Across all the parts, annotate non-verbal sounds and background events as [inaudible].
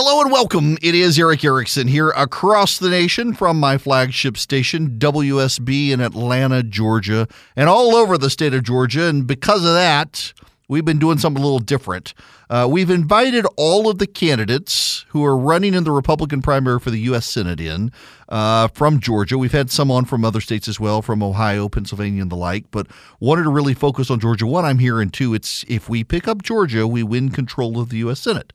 Hello and welcome. It is Erick Erickson here across the nation from my flagship station, WSB in Atlanta, Georgia, and all over the state of Georgia. And because of that, we've been doing something a little different. Uh, we've invited all of the candidates who are running in the Republican primary for the U.S. Senate in uh, from Georgia. We've had some on from other states as well, from Ohio, Pennsylvania, and the like, but wanted to really focus on Georgia. One, I'm hearing two, it's if we pick up Georgia, we win control of the U.S. Senate.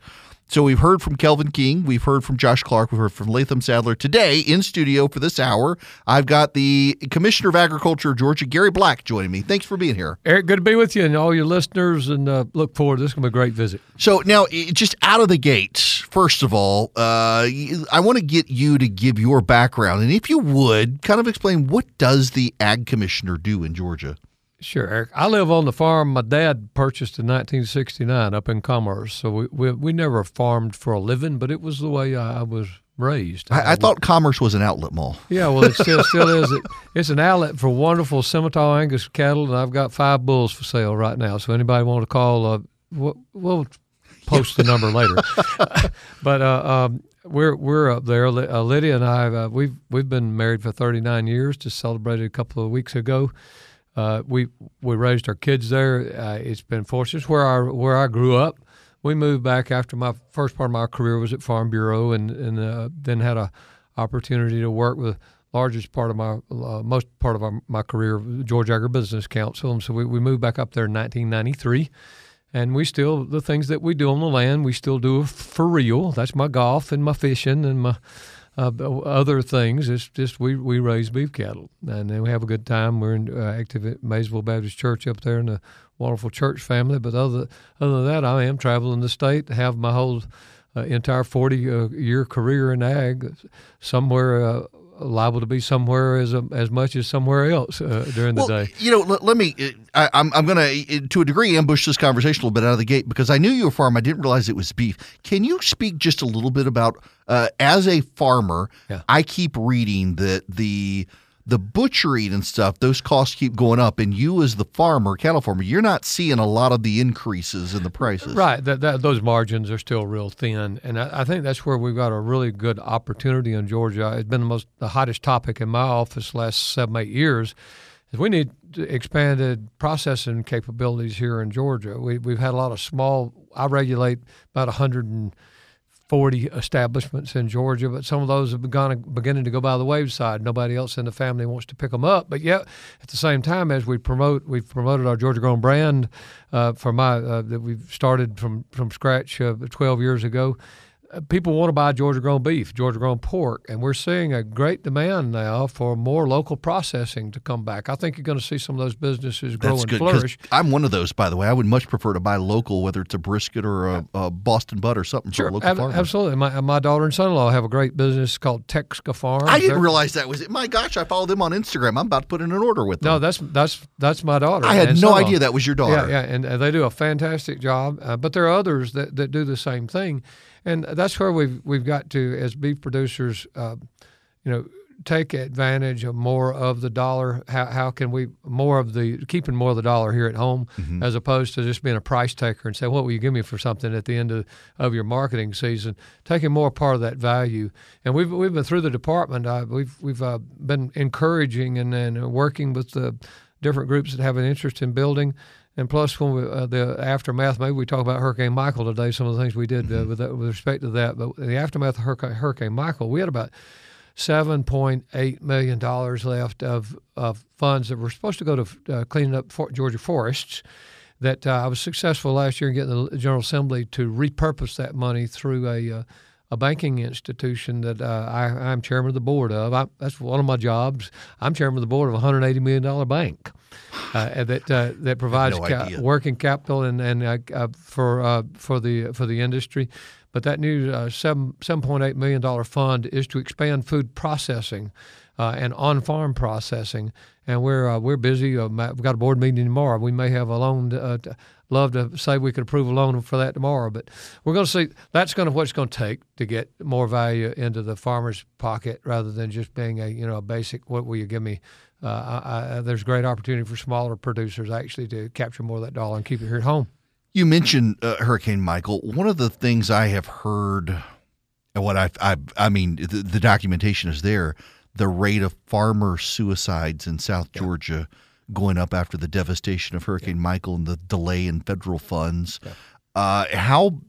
So we've heard from Kelvin King, we've heard from Josh Clark, we've heard from Latham Saddler. Today in studio for this hour, I've got the Commissioner of Agriculture of Georgia, Gary Black, joining me. Thanks for being here. Erick, good to be with you and all your listeners, and uh, look forward. to This is going to be a great visit. So now, just out of the gate, first of all, uh, I want to get you to give your background, and if you would, kind of explain what does the Ag Commissioner do in Georgia. Sure, Erick. I live on the farm my dad purchased in 1969 up in Commerce. So we, we, we never farmed for a living, but it was the way I was raised. I, I thought Commerce was an outlet mall. Yeah, well, it still still is. [laughs] It, it's an outlet for wonderful Simmental Angus cattle, and I've got five bulls for sale right now. So anybody want to call, uh, we'll, we'll post the number later. [laughs] but uh, um, we're we're up there. Uh, Lydia and I, uh, we've we've been married for 39 years. Just celebrated a couple of weeks ago. Uh, we we raised our kids there. Uh, it's been fortunate. It's where I where I grew up. We moved back after my first part of my career was at Farm Bureau, and and uh, then had a opportunity to work with largest part of my uh, most part of our, my career, Georgia Agribusiness Council, and so we, we moved back up there in 1993. And we still the things that we do on the land, we still do for real. That's my golf and my fishing and my uh, other things. It's just we, we raise beef cattle, and then we have a good time. We're in, uh, active at Maysville Baptist Church up there in a wonderful church family. But other other than that, I am traveling the state. Have my whole uh, entire forty uh, year career in ag somewhere uh, liable to be somewhere as a, as much as somewhere else uh, during well, the day. You know, let, let me. I, am I'm, I'm going to, to a degree, ambush this conversation a little bit out of the gate because I knew you were a farm. I didn't realize it was beef. Can you speak just a little bit about, uh, as a farmer, yeah. I keep reading that the the butchery and stuff, those costs keep going up. And you, as the farmer, cattle farmer, you're not seeing a lot of the increases in the prices. Right. That, that those margins are still real thin. And I, I, think that's where we've got a really good opportunity in Georgia. It's been the most the hottest topic in my office last seven, eight years. Is we need expanded processing capabilities here in Georgia. We, we've had a lot of small, I regulate about 100 and 40 establishments in Georgia, but some of those have begun beginning to go by the wayside. Nobody else in the family wants to pick them up. But yet, at the same time, as we promote, we've promoted our Georgia grown brand uh, for my uh, that we've started from from scratch uh, 12 years ago people want to buy Georgia grown beef, Georgia grown pork, and we're seeing a great demand now for more local processing to come back. I think you're going to see some of those businesses grow That's and good, flourish. I'm one of those, by the way. I would much prefer to buy local, whether it's a brisket or a, a Boston butt or something sure, from a local ab- farmer. Absolutely. My, my daughter and son-in-law have a great business called Texca Farm. I didn't They're, realize that was it. My gosh, I follow them on Instagram. I'm about to put in an order with them. No, that's that's that's my daughter. I had no idea that was your daughter. Yeah, yeah, and they do a fantastic job. Uh, but there are others that, that do the same thing and that's where we've we've got to as beef producers, uh, you know, take advantage of more of the dollar. How, how can we more of the keeping more of the dollar here at home, mm-hmm. as opposed to just being a price taker and say, "What will you give me for something?" At the end of, of your marketing season, taking more part of that value. And we've we've been through the department. Uh, we've we've uh, been encouraging and, and working with the different groups that have an interest in building and plus, when we, uh, the aftermath, maybe we talk about Hurricane Michael today. Some of the things we did uh, mm-hmm. with, that, with respect to that, but in the aftermath of Hurricane, Hurricane Michael, we had about seven point eight million dollars left of, of funds that were supposed to go to uh, cleaning up Fort Georgia forests. That uh, I was successful last year in getting the General Assembly to repurpose that money through a uh, a banking institution that uh, I, am chairman of the board of. I, that's one of my jobs. I'm chairman of the board of a 180 million dollar bank [sighs] uh, that uh, that provides no ca- working capital and and uh, uh, for uh, for the for the industry. But that new seven seven point eight million dollar fund is to expand food processing. and on-farm processing, and we're we're busy. we've got a board meeting tomorrow. We may have a loan love to say we could approve a loan for that tomorrow, but we're going to see that's going to what it's going to take to get more value into the farmer's pocket rather than just being a you know a basic what will you give me. Uh, I, I, there's great opportunity for smaller producers actually to capture more of that dollar and keep it here at home. You mentioned uh, Hurricane Michael. One of the things I have heard And what I, I, I mean, the, the documentation is there. The rate of farmer suicides in South yeah. Georgia going up after the devastation of Hurricane yeah. Michael and the delay in federal funds. Yeah. Uh, how,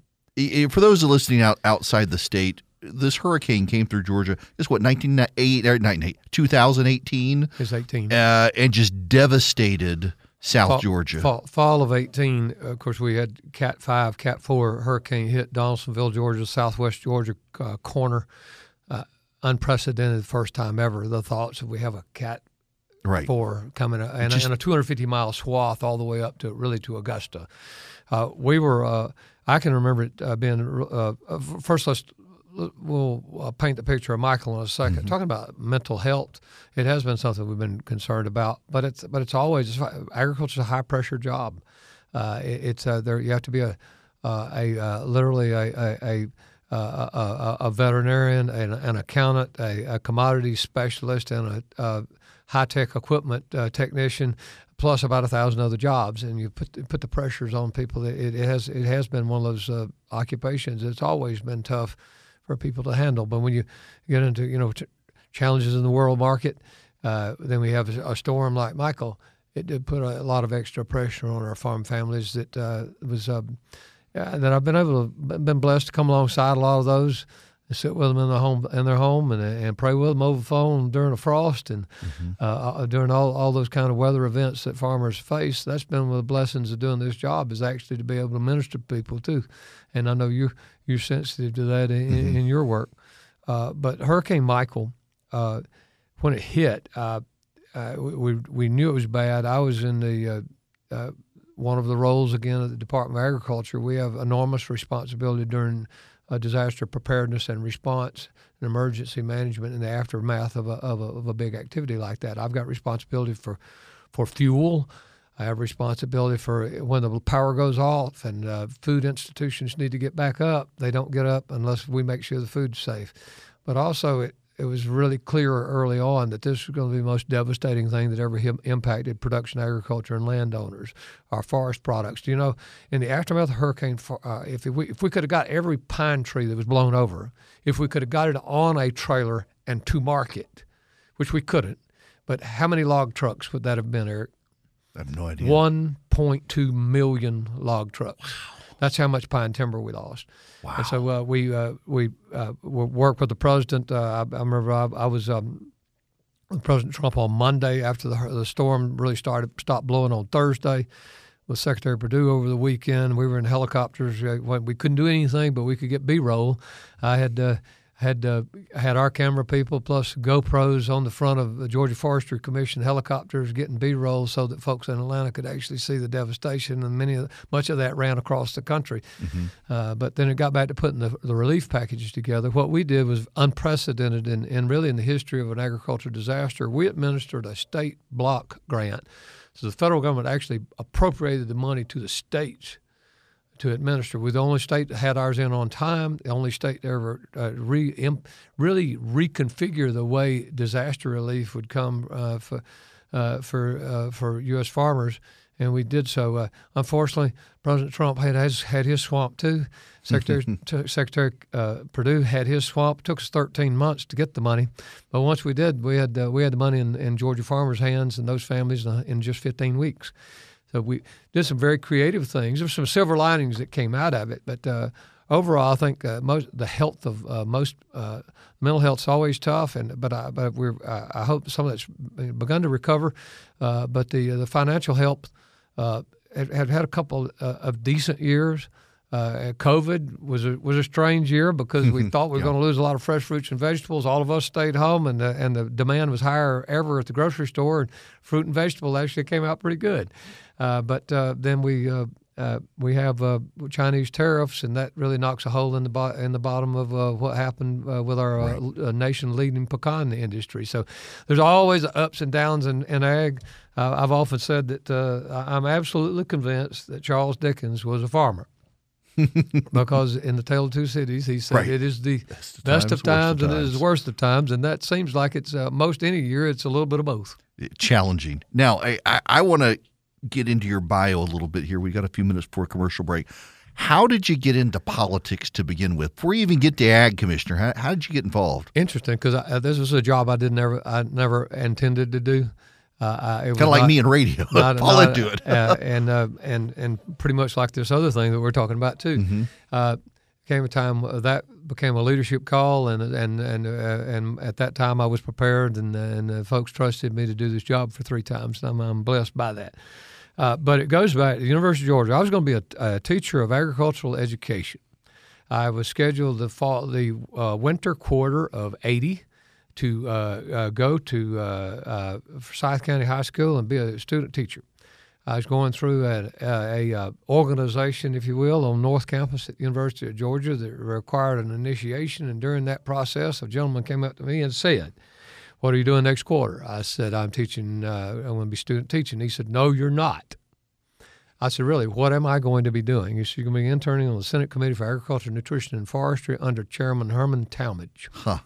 for those listening out outside the state, this hurricane came through Georgia. It's what 1908 2018. It's 18. Uh, and just devastated South fall, Georgia. Fall, fall, of 18. Of course, we had Cat 5, Cat 4 hurricane hit Donalsonville, Georgia, Southwest Georgia uh, corner. Uh, unprecedented, first time ever. The thoughts that we have a Cat right. 4 coming, uh, and, just, and, a 250 mile swath all the way up to really to Augusta. Uh, we were. Uh, I can remember it uh, being. first, let's we'll uh, paint the picture of Michael in a 2nd mm-hmm. Talking about mental health, it has been something we've been concerned about, but it's but it's always agriculture is a high pressure job. Uh, it, it's uh, there you have to be a uh, a uh, literally a a, a, a, a veterinarian, an, an accountant, a, a commodity specialist, and a, high tech equipment uh, technician plus about a thousand other jobs, and you put put the pressures on people. It, it has it has been one of those uh, occupations. It's always been tough for people to handle. But when you get into you know ch- challenges in the world market, uh, then we have a storm like Michael. It did put a, lot of extra pressure on our farm families. That uh, was uh, that I've been able to been blessed to come alongside a lot of those sit with them in their home in their home and, and pray with them over the phone during a frost and mm-hmm. uh, uh during all, all those kind of weather events that farmers face. That's been one of the blessings of doing this job is actually to be able to minister to people too. And I know you you're sensitive to that in, mm-hmm. in your work. Uh, but Hurricane Michael, uh, when it hit, uh, uh, we we knew it was bad. I was in the one of the roles again at the Department of Agriculture. We have enormous responsibility during uh, disaster preparedness and response and emergency management in the aftermath of a, of a, of a big activity like that. I've got responsibility for, for fuel. I have responsibility for when the power goes off and uh, food institutions need to get back up. They don't get up unless we make sure the food's safe. But also, it it was really clear early on that this was going to be the most devastating thing that ever impacted production agriculture and landowners, our forest products. Do you know, in the aftermath of Hurricane, uh, if we if we could have got every pine tree that was blown over, if we could have got it on a trailer and to market, which we couldn't, but how many log trucks would that have been, Erick? I have no idea. 1.2 million log trucks. Wow. That's how much pine timber we lost. Wow. And so uh, we uh, we uh, worked with the president. Uh, I, I, remember I, I was um, with President Trump on Monday after the, the storm really started stopped blowing on Thursday. With Secretary Perdue over the weekend, we were in helicopters. We couldn't do anything, but we could get B-roll. I had uh, had uh, had our camera people plus GoPros on the front of the Georgia Forestry Commission helicopters getting B-roll so that folks in Atlanta could actually see the devastation, and many of, much of that ran across the country. Mm-hmm. Uh, but then it got back to putting the, the relief packages together. What we did was unprecedented in, in really in the history of an agricultural disaster. We administered a state block grant. So the federal government actually appropriated the money to the states to administer. We're the only state that had ours in on time. The only state that ever uh, re, imp, really reconfigure the way disaster relief would come uh, for uh, for uh, for U.S. farmers, and we did so. Uh, unfortunately, President Trump had had his swamp too. Secretary [laughs] Secretary uh, Perdue had his swamp. It took us 13 months to get the money, but once we did, we had we had the money in, in Georgia farmers' hands and those families in just 15 weeks. So we did some very creative things. There were some silver linings that came out of it, but uh, overall, I think uh, most the health of uh, most uh, mental health is always tough, and but I, but we're I hope some of that's begun to recover. Uh, but the the financial health uh, have, have had a couple of decent years. Uh, COVID was a, was a strange year because we [laughs] thought we were yeah. going to lose a lot of fresh fruits and vegetables. All of us stayed home, and the, and the demand was higher ever at the grocery store. And fruit and vegetable actually came out pretty good. Uh, but uh, then we uh, uh we have uh, Chinese tariffs, and that really knocks a hole in the bo- in the bottom of uh, what happened with our right. nation leading pecan industry. So there's always ups and downs in, in ag. I've often said that I'm absolutely convinced that Charles Dickens was a farmer. [laughs] because in the Tale of Two Cities, he said right. it is the best, best of times, and it is the worst of times, and that seems like it's uh, most any year it's a little bit of both. Challenging. Now, I, I, I want to get into your bio a little bit here. We got a few minutes before commercial break. How did you get into politics to begin with? Before you even get to ag commissioner, how, how did you get involved? Interesting, because this was a job I did never, I never intended to do. Uh, kind of like not, me in radio. [laughs] Not, [laughs] Paul not, do it. uh, and uh, and and pretty much like this other thing that we're talking about too. Mm-hmm. Uh, came a time that became a leadership call, and and and uh, and at that time I was prepared, and and folks trusted me to do this job for three times. And I'm, I'm blessed by that. Uh, but it goes back to the University of Georgia. I was going to be a, a, teacher of agricultural education. I was scheduled the fall, the uh, winter quarter of '80 to uh, uh go to uh, Forsyth County High School and be a student teacher. I was going through a, a, a, organization, if you will, on North Campus at the University of Georgia that required an initiation. And during that process, a gentleman came up to me and said, "What are you doing next quarter?" I said, "I'm teaching. Uh, I'm going to be student teaching." He said, "No, you're not." I said, "Really? What am I going to be doing?" He said, "You're going to be interning on the Senate Committee for Agriculture, Nutrition, and Forestry under Chairman Herman Talmadge." Huh.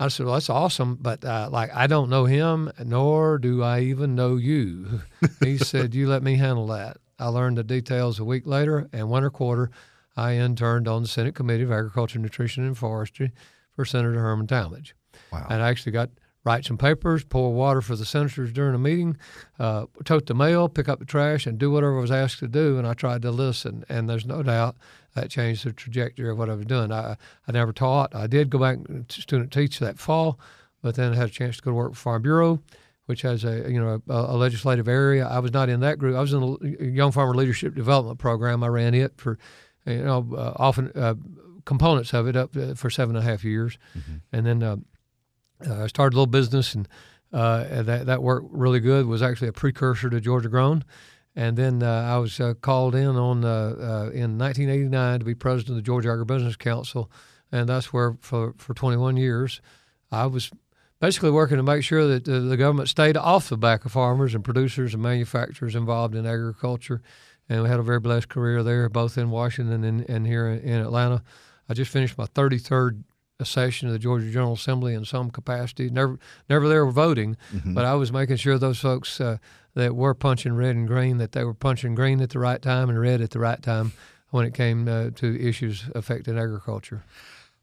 I said, "Well, that's awesome, but uh, like I don't know him, nor do I even know you." he [laughs] said, "You let me handle that." I learned the details a week later, and winter quarter, I interned on the Senate Committee of Agriculture, Nutrition, and Forestry for Senator Herman Talmadge. Wow. And I actually got write some papers, pour water for the senators during a meeting, uh, tote the mail, pick up the trash, and do whatever I was asked to do. And I tried to listen. And there's no doubt that changed the trajectory of what I was doing. I, I never taught. I did go back to student teach that fall, but then I had a chance to go to work for Farm Bureau, which has a you know a, a legislative area. I was not in that group. I was in the Young Farmer Leadership Development Program. I ran it for you know uh, often uh, components of it up uh, for seven and a half years, mm-hmm. and then uh, I started a little business and. Uh, that that worked really good. Was actually a precursor to Georgia Grown, and then uh, I was uh, called in on uh, uh in 1989 to be president of the Georgia Agribusiness Council, and that's where for for 21 years I was basically working to make sure that the, the government stayed off the back of farmers and producers and manufacturers involved in agriculture. And we had a very blessed career there, both in Washington and, and here in Atlanta. I just finished my 33rd session of the Georgia General Assembly in some capacity. Never, never there were voting, mm-hmm. but I was making sure those folks uh, that were punching red and green that they were punching green at the right time and red at the right time when it came uh, to issues affecting agriculture.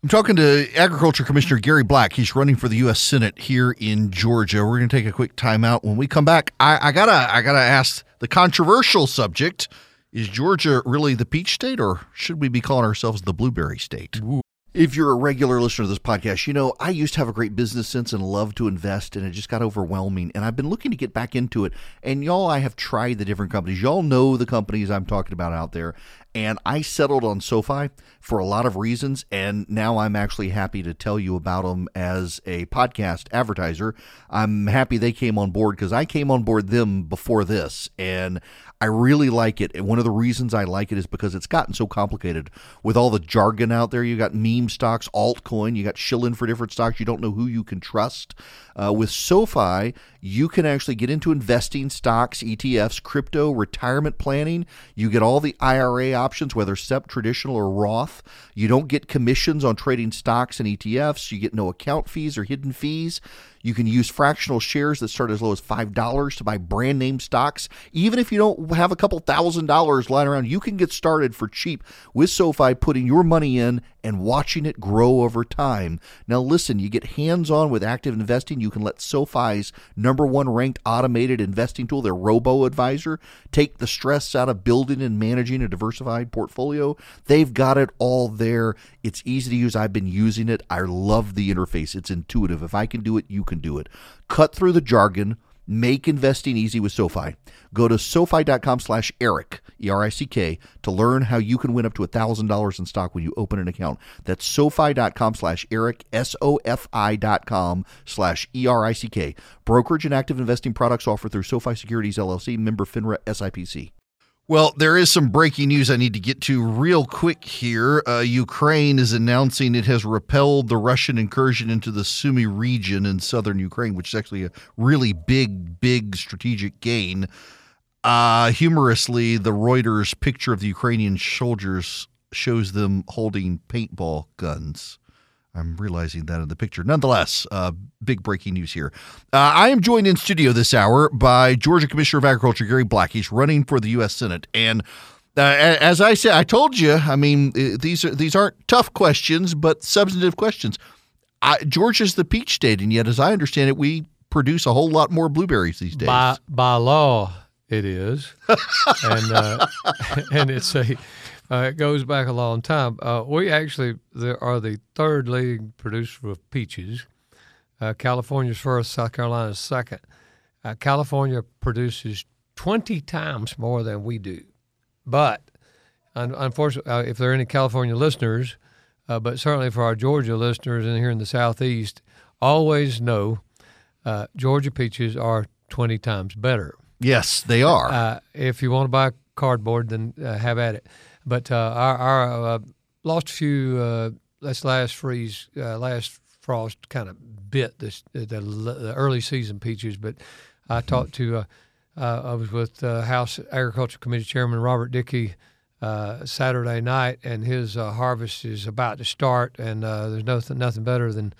I'm talking to Agriculture Commissioner Gary Black. He's running for the U.S. Senate here in Georgia. We're going to take a quick timeout. When we come back, I, I gotta I gotta ask the controversial subject: Is Georgia really the peach state, or should we be calling ourselves the blueberry state? Ooh. If you're a regular listener to this podcast, you know I used to have a great business sense and love to invest, and it just got overwhelming. And I've been looking to get back into it. And y'all, I have tried the different companies. Y'all know the companies I'm talking about out there. And I settled on SoFi for a lot of reasons. And now I'm actually happy to tell you about them as a podcast advertiser. I'm happy they came on board because I came on board them before this. And I really like it. And one of the reasons I like it is because it's gotten so complicated with all the jargon out there. You got meme stocks, altcoin, you got shilling for different stocks. You don't know who you can trust. Uh, with SoFi, you can actually get into investing stocks, ETFs, crypto, retirement planning. You get all the IRA options, whether SEP, traditional, or Roth. You don't get commissions on trading stocks and ETFs. You get no account fees or hidden fees. You can use fractional shares that start as low as $5 to buy brand name stocks. Even if you don't have a couple thousand dollars lying around, you can get started for cheap with SoFi, putting your money in and watching it grow over time. Now, listen, you get hands on with active investing. You can let SoFi's number one ranked automated investing tool, their Robo Advisor, take the stress out of building and managing a diversified portfolio. They've got it all there. It's easy to use. I've been using it. I love the interface. It's intuitive. If I can do it, you can do it. Cut through the jargon. Make investing easy with SoFi. Go to SoFi.com slash Erick, E-R-I-C-K, to learn how you can win up to $1,000 in stock when you open an account. That's SoFi.com slash Erick, S-O-F-I dot com slash E-R-I-C-K. Brokerage and active investing products offered through SoFi Securities LLC, member FINRA SIPC. Well, there is some breaking news I need to get to real quick here. Uh, Ukraine is announcing it has repelled the Russian incursion into the Sumy region in southern Ukraine, which is actually a really big, big strategic gain. Uh, humorously, the Reuters picture of the Ukrainian soldiers shows them holding paintball guns. I'm realizing that in the picture. Nonetheless, uh, big breaking news here. Uh, I am joined in studio this hour by Georgia Commissioner of Agriculture Gary Black. He's running for the U.S. Senate. And Uh, as I said, I told you. I mean, these are these aren't tough questions, but substantive questions. I, Georgia's the peach state, and yet, as I understand it, we produce a whole lot more blueberries these days. By by law, it is, [laughs] and uh, [laughs] and it's a uh, it goes back a long time. Uh, we actually are the third leading producer of peaches. Uh, California's first, South Carolina's second. Uh, California produces 20 times more than we do. But un- unfortunately, uh, if there are any California listeners, uh, but certainly for our Georgia listeners in here in the Southeast, always know uh, Georgia peaches are 20 times better. Yes, they are. Uh, if you want to buy cardboard, then uh, have at it. But our, our lost a few, this last freeze, last frost kind of bit this the, the early season peaches, but I mm-hmm. talked to uh, uh, I was with uh, House Agriculture Committee Chairman Robert Dickey uh, Saturday night, and his uh, harvest is about to start, and uh, there's nothing nothing better than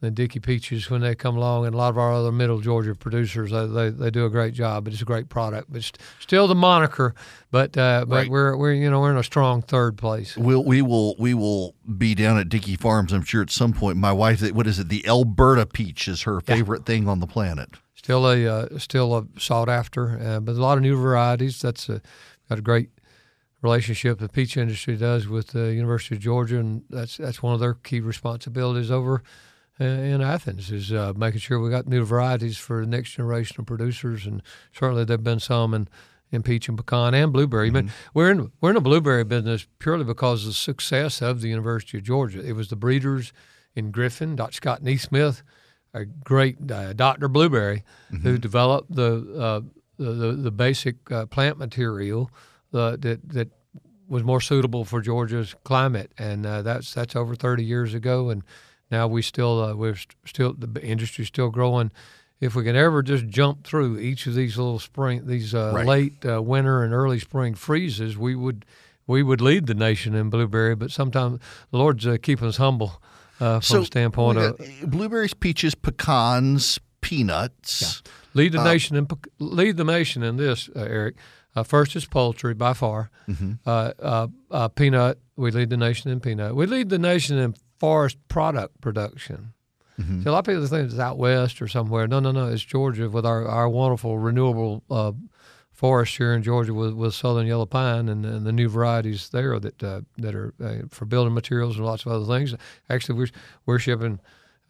than Dickey peaches when they come along, and a lot of our other Middle Georgia producers they, they, they do a great job. But it's a great product, but st- still the moniker. But uh, but right. we're we're you know we're in a strong third place. We'll, we will we will be down at Dickey Farms. I'm sure at some point. My wife, what is it? The Elberta peach is her favorite yeah. thing on the planet. Still a uh, still a sought after, uh, but a lot of new varieties. That's a, got a great relationship the peach industry does with the University of Georgia, and that's that's one of their key responsibilities over in Athens is uh, making sure we got new varieties for the next generation of producers, and certainly there've been some in, in peach and pecan and blueberry. Mm-hmm. But we're in we're in a blueberry business purely because of the success of the University of Georgia. It was the breeders in Griffin, Dr. Scott NeSmith, a great uh, Dr. Blueberry, mm-hmm. who developed the, uh, the, the, the basic uh, plant material uh, that that was more suitable for Georgia's climate, and that's that's over 30 years ago, and now we still uh, we're still the industry's still growing. If we can ever just jump through each of these little spring, these uh, right. late uh, winter and early spring freezes, we would we would lead the nation in blueberry. But sometimes the Lord's uh, keeping us humble uh, from so, the standpoint of blueberries, peaches, pecans, peanuts. Yeah. Lead the uh, nation in lead the nation in this, uh, Erick. first is poultry by far. Mm-hmm. peanut, we lead the nation in peanut. We lead the nation in forest product production. Mm-hmm. So a lot of people think it's out west or somewhere. No, no, no. It's Georgia with our, our wonderful renewable uh, forest here in Georgia with, with southern yellow pine and, and the new varieties there that uh, that are uh, for building materials and lots of other things. Actually, we're we're shipping,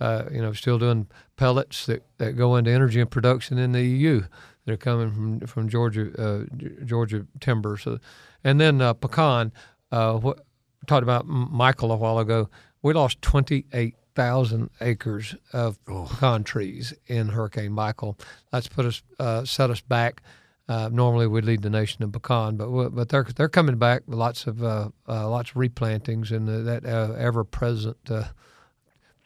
uh, you know, still doing pellets that, that go into energy and production in the EU. They're coming from from Georgia uh, Georgia timber. So, and then uh, pecan. what talked about Michael a while ago we lost 28,000 acres of oh. pecan trees in Hurricane Michael. That's put us uh, set us back. Uh, normally we'd lead the nation in pecan, but but they're they're coming back with lots of uh, uh lots of replantings and that uh, ever present uh,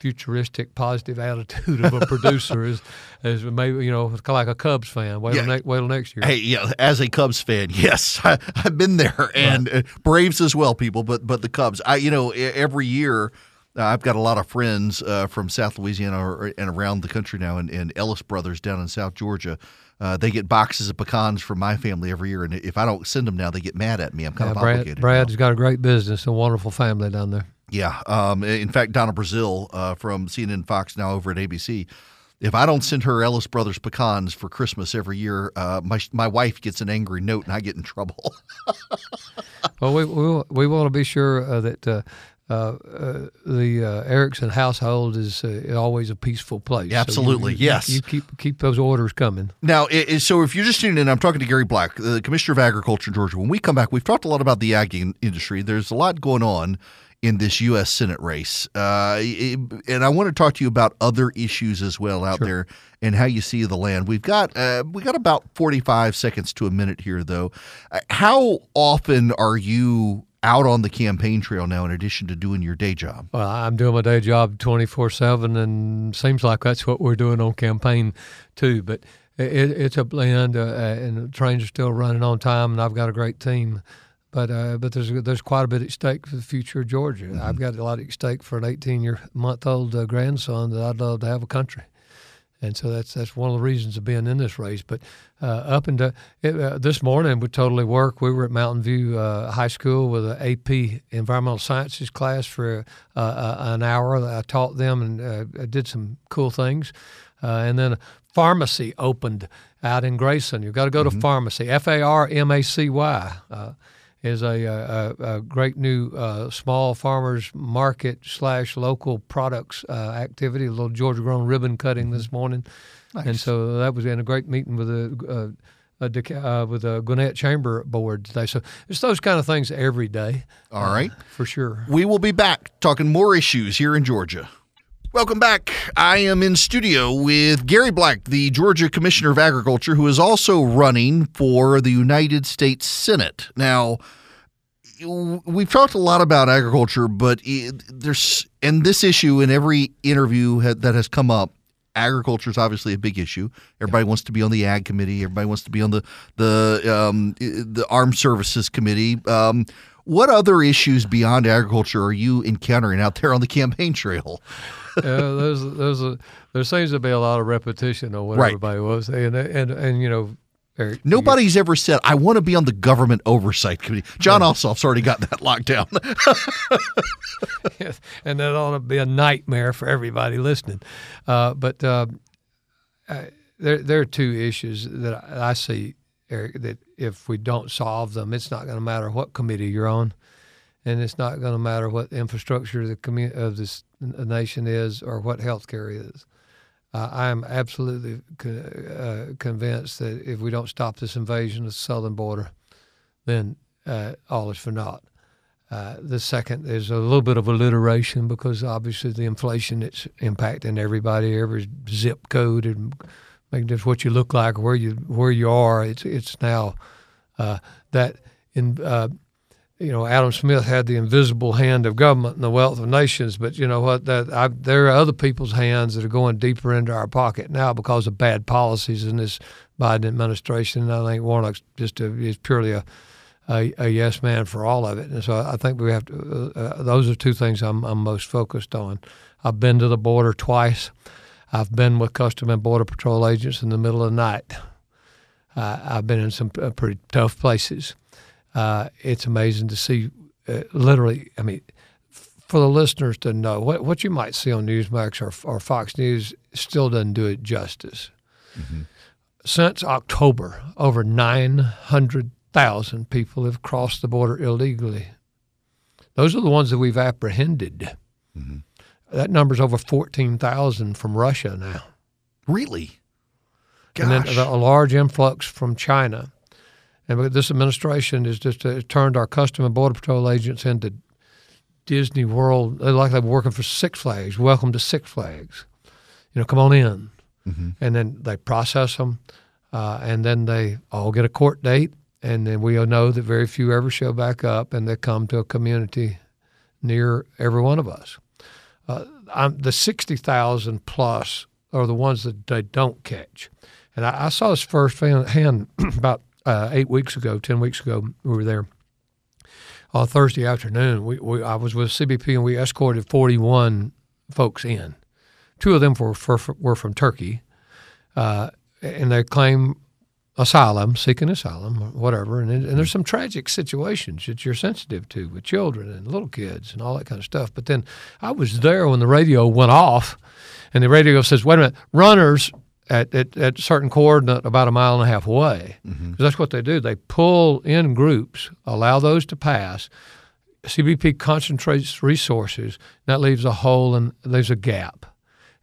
futuristic, positive attitude of a producer [laughs] is, is maybe you know kind of like a Cubs fan. Wait, yeah. till, ne- wait till next year. Hey, yeah, as a Cubs fan, [laughs] yes, I, have been there, and right. uh, Braves as well, people. But but the Cubs, I you know every year. Uh, I've got a lot of friends uh, from South Louisiana or, and around the country now, and, and Ellis Brothers down in South Georgia. Uh, they get boxes of pecans from my family every year, and if I don't send them now, they get mad at me. I'm kind yeah, of Brad, obligated. Brad's now. got a great business, a wonderful family down there. Yeah. Um, in fact, Donna Brazile uh, from CNN Fox now over at ABC. If I don't send her Ellis Brothers pecans for Christmas every year, uh, my my wife gets an angry note and I get in trouble. [laughs] well, we, we we want to be sure uh, that uh, uh, uh, the uh, Erickson household is uh, always a peaceful place. Absolutely, so you, you, yes. You keep keep those orders coming. Now, it, it, so if you're just tuning in, I'm talking to Gary Black, the Commissioner of Agriculture in Georgia. When we come back, we've talked a lot about the ag industry. There's a lot going on in this U.S. Senate race. Uh, and I want to talk to you about other issues as well out sure. there and how you see the land. We've got uh, we got about 45 seconds to a minute here, though. Uh, how often are you out on the campaign trail now in addition to doing your day job? Well, I'm doing my day job 24 7, and seems like that's what we're doing on campaign too. But it, it's a blend, uh, and the trains are still running on time, and I've got a great team but uh, but there's there's quite a bit at stake for the future of Georgia. Mm-hmm. I've got a lot at stake for an 18 year month old uh, grandson that I'd love to have a country, and so that's that's one of the reasons of being in this race. But uh, up into it, uh, this morning would totally work. We were at Mountain View uh, High School with an AP Environmental Sciences class for uh, uh, an hour. I taught them and uh, did some cool things, and then a pharmacy opened out in Grayson. You've got to go mm-hmm. to pharmacy. F A R M A C Y is a, a, a great new uh, small farmers market slash local products uh, activity. A little Georgia grown ribbon cutting this mm-hmm. morning, nice. and so that was in a great meeting with a. a uh, with a Gwinnett Chamber board today. So it's those kind of things every day. All right. Uh, for sure. We will be back talking more issues here in Georgia. Welcome back. I am in studio with Gary Black, the Georgia Commissioner of Agriculture, who is also running for the United States Senate. Now, we've talked a lot about agriculture, but there's and this issue in every interview that has come up. Agriculture is obviously a big issue. Everybody yeah. wants to be on the ag committee. Everybody wants to be on the the um, the armed services committee. Um, what other issues beyond agriculture are you encountering out there on the campaign trail? [laughs] yeah, there's there's a there seems to be a lot of repetition on what right. everybody was saying, and, and and you know. Erick, Nobody's ever said, I want to be on the government oversight committee. John right. Ossoff's already got that locked down. [laughs] yes, and that ought to be a nightmare for everybody listening. Uh, but uh, I, there, there are two issues that I see, Erick, that if we don't solve them, it's not going to matter what committee you're on and it's not going to matter what infrastructure of the commu- of this nation is or what health care is. Uh, I am absolutely co- uh, convinced that if we don't stop this invasion of the southern border, then uh, all is for naught. Uh, the second is a little bit of alliteration because obviously the inflation it's impacting everybody, every zip code, and making just what you look like, where you where you are. It's it's now uh, that in uh, you know, Adam Smith had the invisible hand of government and the wealth of nations, but you know what? That I, there are other people's hands that are going deeper into our pocket now because of bad policies in this Biden administration. And I think Warnock's just a, is purely a, a, a yes man for all of it. And so I think we have to. Uh, uh, those are two things I'm, I'm most focused on. I've been to the border twice. I've been with Custom and Border Patrol agents in the middle of the night. Uh, I've been in some uh, pretty tough places uh, it's amazing to see. Uh, literally, I mean, for the listeners to know what what you might see on Newsmax or, or Fox News still doesn't do it justice. Mm-hmm. Since October, over nine hundred thousand people have crossed the border illegally. Those are the ones that we've apprehended. Mm-hmm. That number's over fourteen thousand from Russia now. Really? Gosh. And then a large influx from China. And this administration has just uh, turned our Custom and Border Patrol agents into Disney World. They're like they're working for Six Flags. Welcome to Six Flags. You know, come on in. Mm-hmm. And then they process them, uh, and then they all get a court date. And then we all know that very few ever show back up, and they come to a community near every one of us. Uh, the 60,000 plus are the ones that they don't catch. And I, I saw this firsthand [clears throat] about uh, eight weeks ago, ten weeks ago, we were there on Thursday afternoon. We, we, I was with CBP and we escorted 41 folks in. Two of them were, for, were from Turkey, uh, and they claim asylum, seeking asylum, whatever. And, and there's some tragic situations that you're sensitive to with children and little kids and all that kind of stuff. But then I was there when the radio went off, and the radio says, "Wait a minute, runners at, at, at, a certain coordinate about a mile and a half away. Mm-hmm. That's what they do. They pull in groups, allow those to pass. CBP concentrates resources. That leaves a hole and leaves a gap.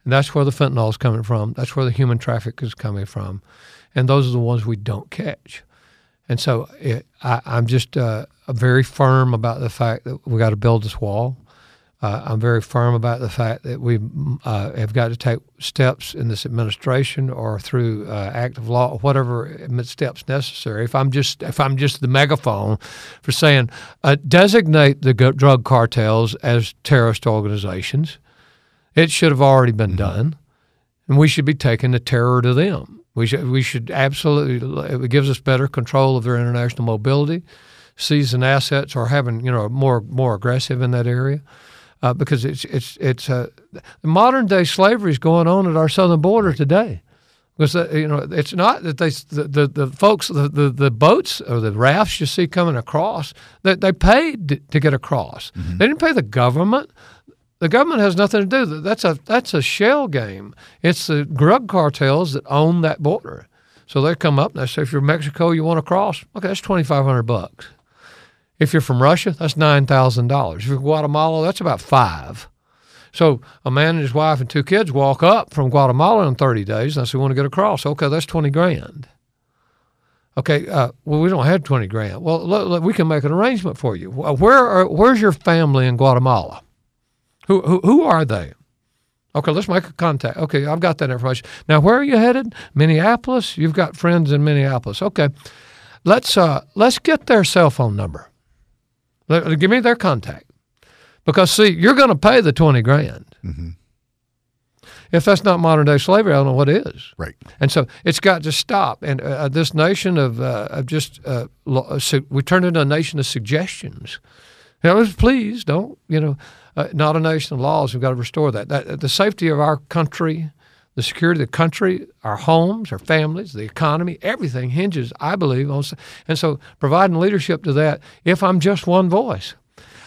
And that's where the fentanyl is coming from. That's where the human traffic is coming from. And those are the ones we don't catch. And so it, I, am just uh, very firm about the fact that we got to build this wall. Uh, I'm very firm about the fact that we uh, have got to take steps in this administration or through uh, of law, or whatever steps necessary. If I'm just if I'm just the megaphone for saying uh, designate the drug cartels as terrorist organizations, it should have already been mm-hmm. done, and we should be taking the terror to them. We should we should absolutely it gives us better control of their international mobility, seizing assets or having you know more more aggressive in that area. Uh, because it's it's it's uh, modern day slavery is going on at our southern border today. Because uh, you know it's not that they the, the, the folks the, the, the boats or the rafts you see coming across that they, paid to, to get across. Mm-hmm. They didn't pay the government. The government has nothing to do. That's a that's a shell game. It's the drug cartels that own that border. So they come up and they say, if you're Mexico, you want to cross. Okay, that's twenty five hundred bucks. If you're from Russia, that's nine thousand dollars. If you're Guatemala, that's about five. So a man and his wife and two kids walk up from Guatemala in 30 days, and I say, "Want to get across?" Okay, that's 20 grand. Okay, uh, well, we don't have 20 grand. Well, look, look, we can make an arrangement for you. Where are, where's your family in Guatemala? Who, who, who are they? Okay, let's make a contact. Okay, I've got that information. Now, where are you headed? Minneapolis. You've got friends in Minneapolis. Okay, let's uh, let's get their cell phone number. Give me their contact. Because, see, you're going to pay the 20 grand. Mm-hmm. If that's not modern day slavery, I don't know what is. Right. And so it's got to stop. And uh, this nation of, uh, of just, uh, uh we turned into a nation of suggestions. You know, please don't, you know, uh, not a nation of laws. We've got to restore that. that. The safety of our country, the security of the country, our homes, our families, the economy, everything hinges, I believe, on. And so providing leadership to that, if I'm just one voice,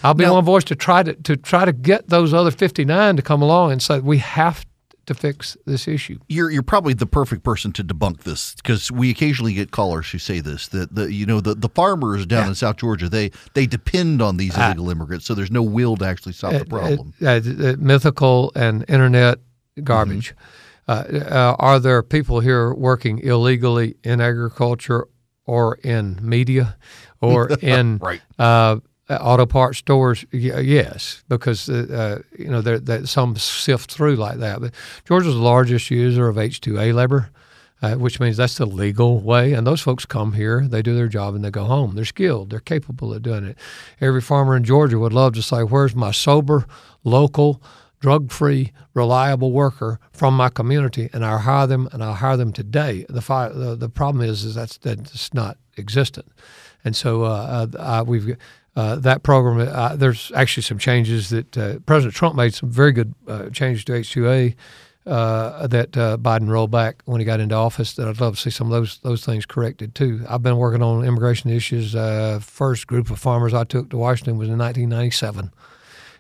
I'll be now, one voice to try to to try to get those other 59 to come along and say we have to fix this issue. You're you're probably the perfect person to debunk this because we occasionally get callers who say this that the you know the, the farmers down yeah. in South Georgia they they depend on these illegal uh, immigrants so there's no will to actually solve uh, the problem. Uh, uh mythical and internet garbage. Mm-hmm. Are there people here working illegally in agriculture or in media or [laughs] in right. Uh, auto parts stores, yes, because uh, uh, you know there some sift through like that. But Georgia's the largest user of H-2A labor, uh, which means that's the legal way. And those folks come here, they do their job, and they go home. They're skilled, they're capable of doing it. Every farmer in Georgia would love to say, "Where's my sober, local?" Drug-free, reliable worker from my community, and I'll hire them, and I'll hire them today. The the, the problem is, is that's that's not existent, and so uh, uh, we've uh, that program, uh, there's actually some changes that uh, President Trump made some very good uh, changes to H2A uh, that Biden rolled back when he got into office. That I'd love to see some of those those things corrected too. I've been working on immigration issues. first group of farmers I took to Washington was in 1997,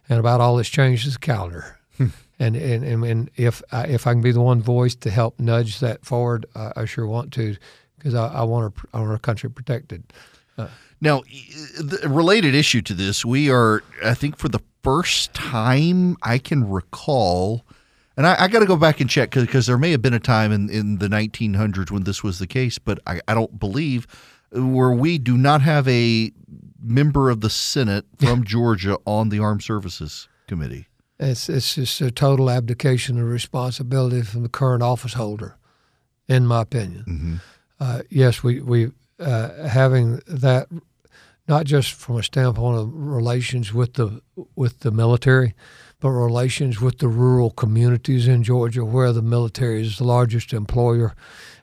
and about all that's changed is the calendar. Hmm. And, and, and and if I, if I can be the one voice to help nudge that forward, I, I sure want to, because I, I want our, I want our country protected. Now, the related issue to this, we are, I think, for the first time I can recall, and I, I got to go back and check because there may have been a time in, in the 1900s when this was the case, but I, I don't believe where we do not have a member of the Senate from Georgia on the Armed Services Committee. It's it's just a total abdication of responsibility from the current office holder, in my opinion. Mm-hmm. Uh, yes, we we uh, having that not just from a standpoint of relations with the with the military, but relations with the rural communities in Georgia where the military is the largest employer,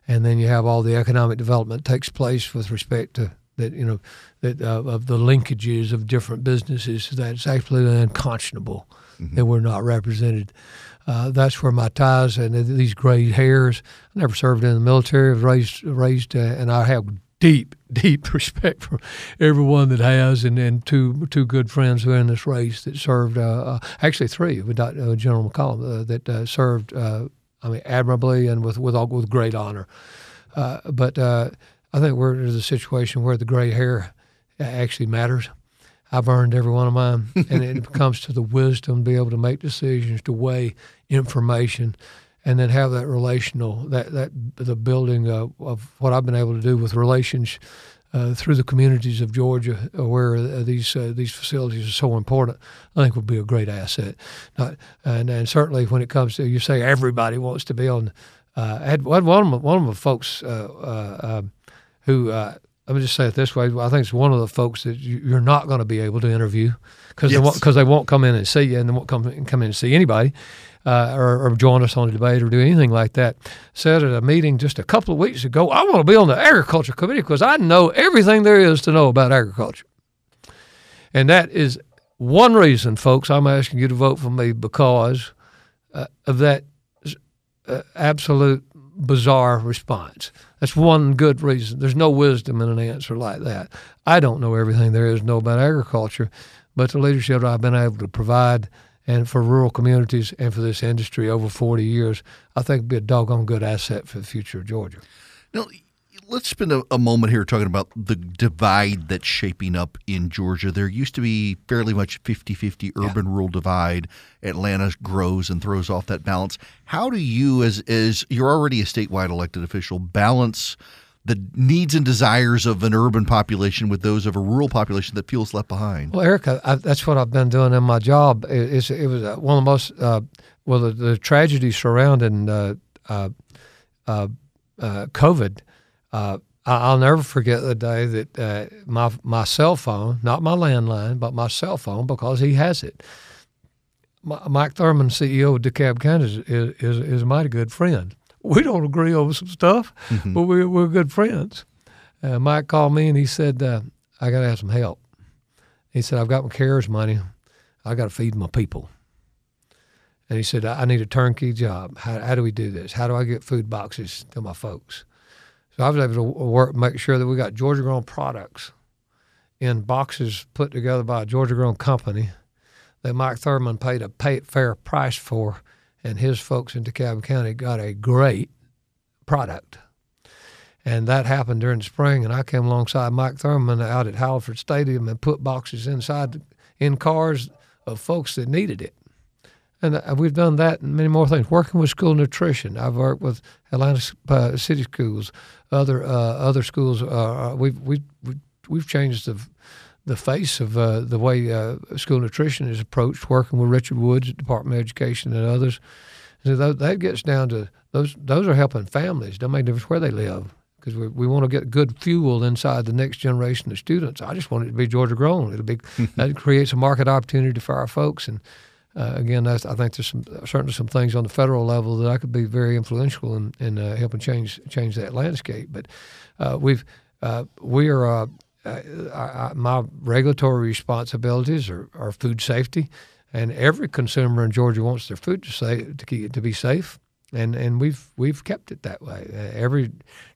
and then you have all the economic development takes place with respect to that you know that uh, of the linkages of different businesses. That's actually unconscionable mm-hmm. that we're not represented. Uh, that's where my ties and these gray hairs. I never served in the military. I was raised raised, uh, and I have deep, [laughs] deep respect for everyone that has, and, and two two good friends who are in this race that served. Uh, uh, actually, three with uh, General McColumn uh, that uh, served. Uh, I mean, admirably and with with with great honor. but I think we're in a situation where the gray hair actually matters. I've earned every one of mine, [laughs] and it comes to the wisdom to be able to make decisions, to weigh information, and then have that relational that that the building of, of what I've been able to do with relations uh, through the communities of Georgia, uh, where uh, these uh, these facilities are so important, I think would be a great asset. Not, and and certainly when it comes to you say everybody wants to be on. Uh, I had one of my, one of the folks uh, um, who let me just say it this way. I think it's one of the folks that you're not going to be able to interview because yes. they won't because they won't come in and see you and they won't come come in and see anybody uh, or, or, join us on a debate or do anything like that, said at a meeting just a couple of weeks ago, I want to be on the agriculture committee because I know everything there is to know about agriculture. And that is one reason, folks, I'm asking you to vote for me because uh, of that uh, absolute bizarre response. That's one good reason. There's no wisdom in an answer like that. I don't know everything there is to know about agriculture, but the leadership I've been able to provide and for rural communities and for this industry over 40 years, I think would be a doggone good asset for the future of Georgia. Now, let's spend a, a, moment here talking about the divide that's shaping up in Georgia. There used to be fairly much 50 50 urban rural divide. Atlanta grows and throws off that balance. How do you, as, as you're already a statewide elected official, balance the needs and desires of an urban population with those of a rural population that feels left behind? Well, Erick, I, that's what I've been doing in my job. It, it was uh, one of the most, uh, well, the, the tragedy surrounding uh, uh, uh COVID uh, I'll never forget the day that uh, my my cell phone, not my landline, but my cell phone, because he has it. Mike Thurmond, CEO of DeKalb County, is, is, is a mighty good friend. We don't agree over some stuff, mm-hmm. but we, we're good friends. Uh, Mike called me and he said, uh, I got to have some help. He said, I've got my CARES money. I got to feed my people. And he said, I need a turnkey job. How, how do we do this? How do I get food boxes to my folks? I was able to work, make sure that we got Georgia grown products in boxes put together by a Georgia grown company that Mike Thurmond paid a pay, fair price for, and his folks in DeKalb County got a great product. And that happened during the spring, and I came alongside Mike Thurmond out at Hallford Stadium and put boxes inside in cars of folks that needed it. And uh, we've done that and many more things. Working with school nutrition, I've worked with Atlanta uh, City Schools, other uh, other schools. Uh, uh we've we we've changed the the face of uh, the way school nutrition is approached. Working with Richard Woods, at Department of Education, and others. So that, that gets down to those. Those are helping families. Don't make a difference where they live because we, we want to get good fuel inside the next generation of students. I just want it to be Georgia grown. It'll be [laughs] that creates a market opportunity for our folks and uh, again, I think there's some certainly some things on the federal level that I could be very influential in, in uh, helping change change that landscape. But uh, we've uh, we are uh, uh, my regulatory responsibilities are, are food safety, and every consumer in Georgia wants their food to say to, keep, to be safe, and and we've we've kept it that way. every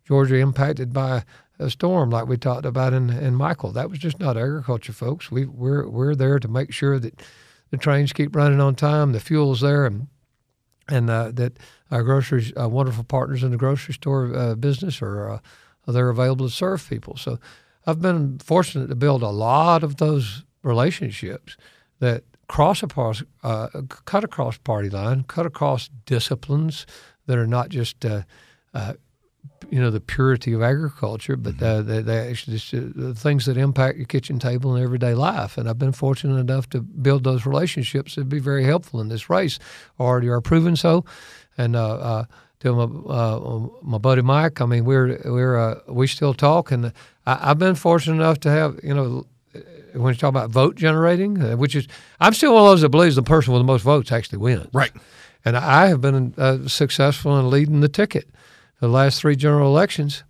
Georgia impacted by a storm like we talked about in, in Michael, that was just not agriculture, folks. We we're we're there to make sure that the trains keep running on time, the fuel's there, and and uh, that our grocery uh, wonderful partners in the grocery store uh, business are uh, they're available to serve people. So I've been fortunate to build a lot of those relationships that cross across, uh, cut across party line, cut across disciplines that are not just uh, you know the purity of agriculture, but uh, they, they actually just, uh, things that impact your kitchen table and everyday life. And I've been fortunate enough to build those relationships that would be very helpful in this race. Already are proven so. And uh, uh, to my uh, my buddy Mike, I mean we're we're uh, we still talk, and I, have been fortunate enough to have you know when you talk about vote generating, uh, which is I'm still one of those that believes the person with the most votes actually wins. Right. And I have been uh, successful in leading the ticket the last three general elections,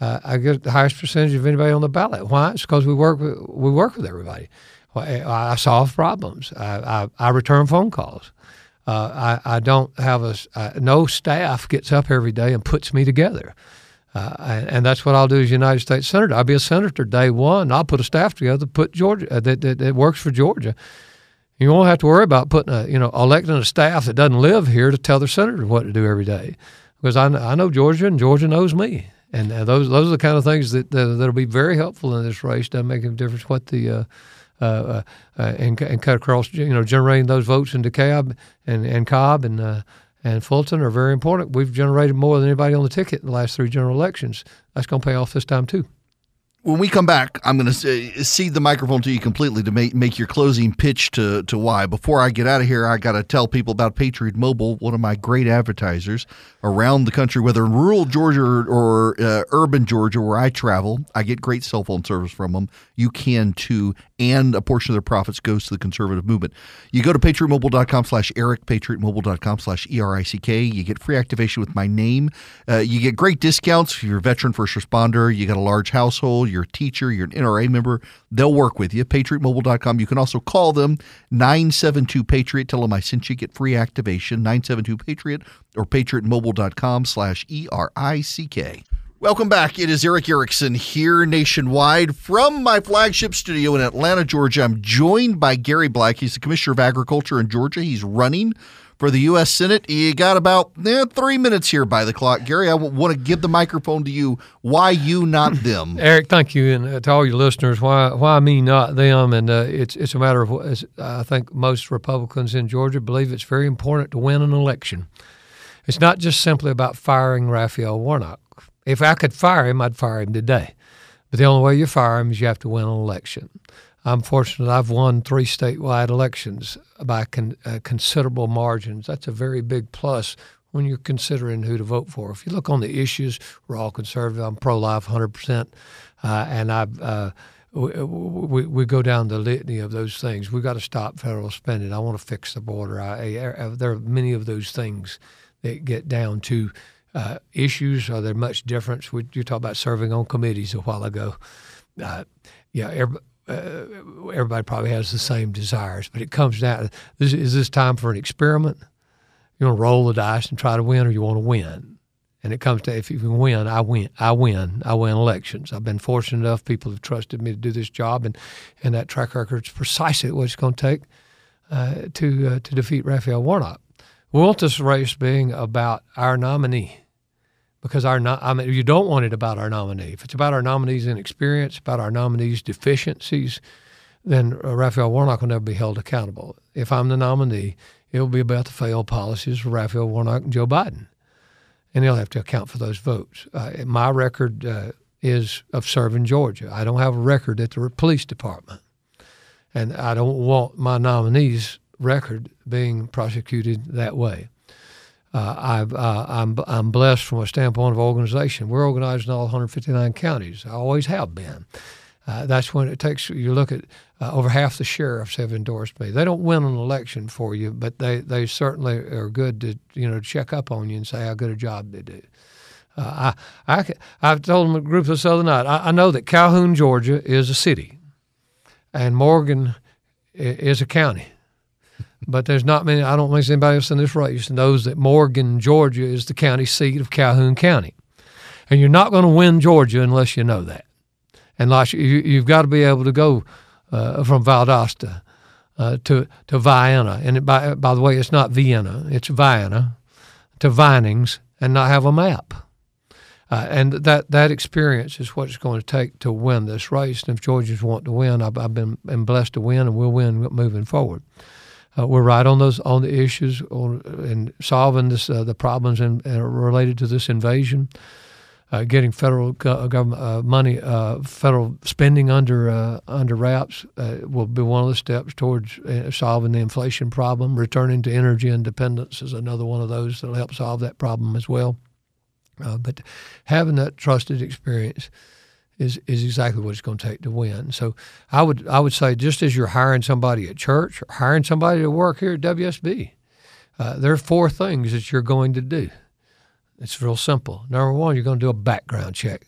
uh, I get the highest percentage of anybody on the ballot. Why? It's because we work with, we work with everybody. I solve problems. I, I, I return phone calls. Uh, I, I don't have a uh, no staff gets up every day and puts me together. Uh, and, and, that's what I'll do as United States Senator. I'll be a senator day one. I'll put a staff together, put Georgia uh, that, that, that works for Georgia. You won't have to worry about putting a you know electing a staff that doesn't live here to tell their senator what to do every day because I, I know Georgia and Georgia knows me. And uh, those those are the kind of things that that will be very helpful in this race. Doesn't make a difference what the uh, uh, uh, uh, and, and cut across you know generating those votes in DeKalb and and Cobb and uh, and Fulton are very important. We've generated more than anybody on the ticket in the last three general elections. That's going to pay off this time too when we come back, I'm going to cede the microphone to you completely to make, make your closing pitch to, to why. Before I get out of here, I got to tell people about Patriot Mobile, one of my great advertisers around the country, whether in rural Georgia or, or uh, urban Georgia, where I travel. I get great cell phone service from them. You can too, and a portion of their profits goes to the conservative movement. You go to patriotmobile.com slash Erick, patriotmobile.com slash E-R-I-C-K. You get free activation with my name. Uh, you get great discounts if you're a veteran, first responder. You got a large household you're a teacher, you're an NRA member, they'll work with you. PatriotMobile.com. You can also call them 972 Patriot. Tell them I sent you. Get free activation 972 Patriot or PatriotMobile.com slash E R I C K. Welcome back. It is Erick Erickson here nationwide from my flagship studio in Atlanta, Georgia. I'm joined by Gary Black. He's the Commissioner of Agriculture in Georgia. He's running for the U.S. Senate. You got about eh, three minutes here by the clock. Gary, I want to give the microphone to you. Why you, not them? [clears throat] Erick, thank you, and uh, to all your listeners, why why me, not them? And uh, it's it's a matter of what I think most Republicans in Georgia believe it's very important to win an election. It's not just simply about firing Raphael Warnock. If I could fire him, I'd fire him today. But the only way you fire him is you have to win an election. I'm fortunate I've won three statewide elections by con- uh, considerable margins. That's a very big plus when you're considering who to vote for. If you look on the issues, we're all conservative. I'm pro life 100%. Uh, and I've. Uh, we, we, we, go down the litany of those things. We've got to stop federal spending. I want to fix the border. I, I, there are many of those things that get down to uh, issues? Are there much difference? We, you talked about serving on committees a while ago. Uh, yeah, uh, everybody probably has the same desires, but it comes down. Is this time for an experiment? You want to roll the dice and try to win, or you want to win? And it comes to if you can win, I win. I win. I win elections. I've been fortunate enough. People have trusted me to do this job, and, and that track record is precisely what it's going to take uh, to uh, to defeat Raphael Warnock. We want this race being about our nominee because our I mean you don't want it about our nominee. If it's about our nominee's inexperience, about our nominee's deficiencies, then uh, Raphael Warnock will never be held accountable. If I'm the nominee, it'll be about the failed policies of Raphael Warnock and Joe Biden, and he'll have to account for those votes. Uh, my record uh, is of serving Georgia. I don't have a record at the police department, and I don't want my nominee's record being prosecuted that way uh, i uh, I'm, I'm blessed from a standpoint of organization. We're organized in all 159 counties. I always have been. Uh, that's when it takes. You look at uh, over half the sheriffs have endorsed me. They don't win an election for you, but they, they certainly are good to you know check up on you and say how good a job they do. Uh, I, I I've told them a group this other night. I, I know that Calhoun, Georgia, is a city, and Morgan is a county. But there's not many, I don't think anybody else in this race knows that Morgan, Georgia is the county seat of Calhoun County. And you're not going to win Georgia unless you know that. And you, have got to be able to go uh, from Valdosta uh, to, to Vienna. And it, by, by the way, it's not Vienna, it's Vienna to Vinings and not have a map. Uh, and that, that experience is what it's going to take to win this race. And if Georgians want to win, I've, I've been, been blessed to win, and we'll win moving forward. Uh, we're right on those on the issues on, in solving this uh, the problems in, uh, related to this invasion. Uh, getting federal go- government uh, money, uh, federal spending under under wraps will be one of the steps towards solving the inflation problem. Returning to energy independence is another one of those that'll help solve that problem as well. but having that trusted experience is is exactly what it's going to take to win. So I would I would say just as you're hiring somebody at church or hiring somebody to work here at WSB, uh, there are four things that you're going to do. It's real simple. Number one, you're going to do a background check.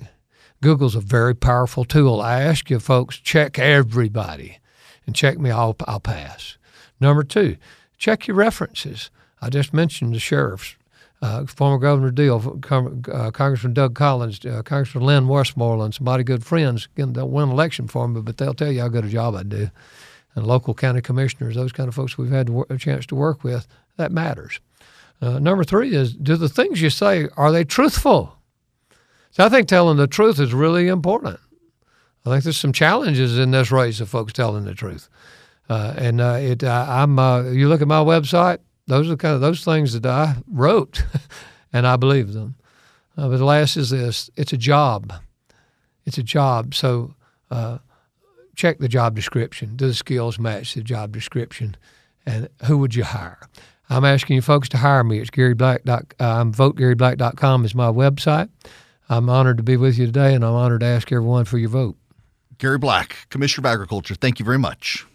Google's a very powerful tool. I ask you folks, check everybody, and check me. I'll I'll pass. Number two, check your references. I just mentioned the sheriff's uh, former Governor Deal, uh, Congressman Doug Collins, uh, Congressman Lynn Westmoreland, somebody good friends. Again, they'll win election for me, but they'll tell you how good a job I do. And local county commissioners, those kind of folks we've had a chance to work with, that matters. Uh, number three is do the things you say, are they truthful? So I think telling the truth is really important. I think there's some challenges in this race of folks telling the truth. Uh, and uh, it, I'm, you look at my website, those are kind of those things that I wrote, [laughs] and I believe them. Uh, but the last is this: it's a job. It's a job. So uh, check the job description. Do the skills match the job description? And who would you hire? I'm asking you folks to hire me. It's Gary Black. I'm votegaryblack.com is my website. I'm honored to be with you today, and I'm honored to ask everyone for your vote. Gary Black, Commissioner of Agriculture. Thank you very much.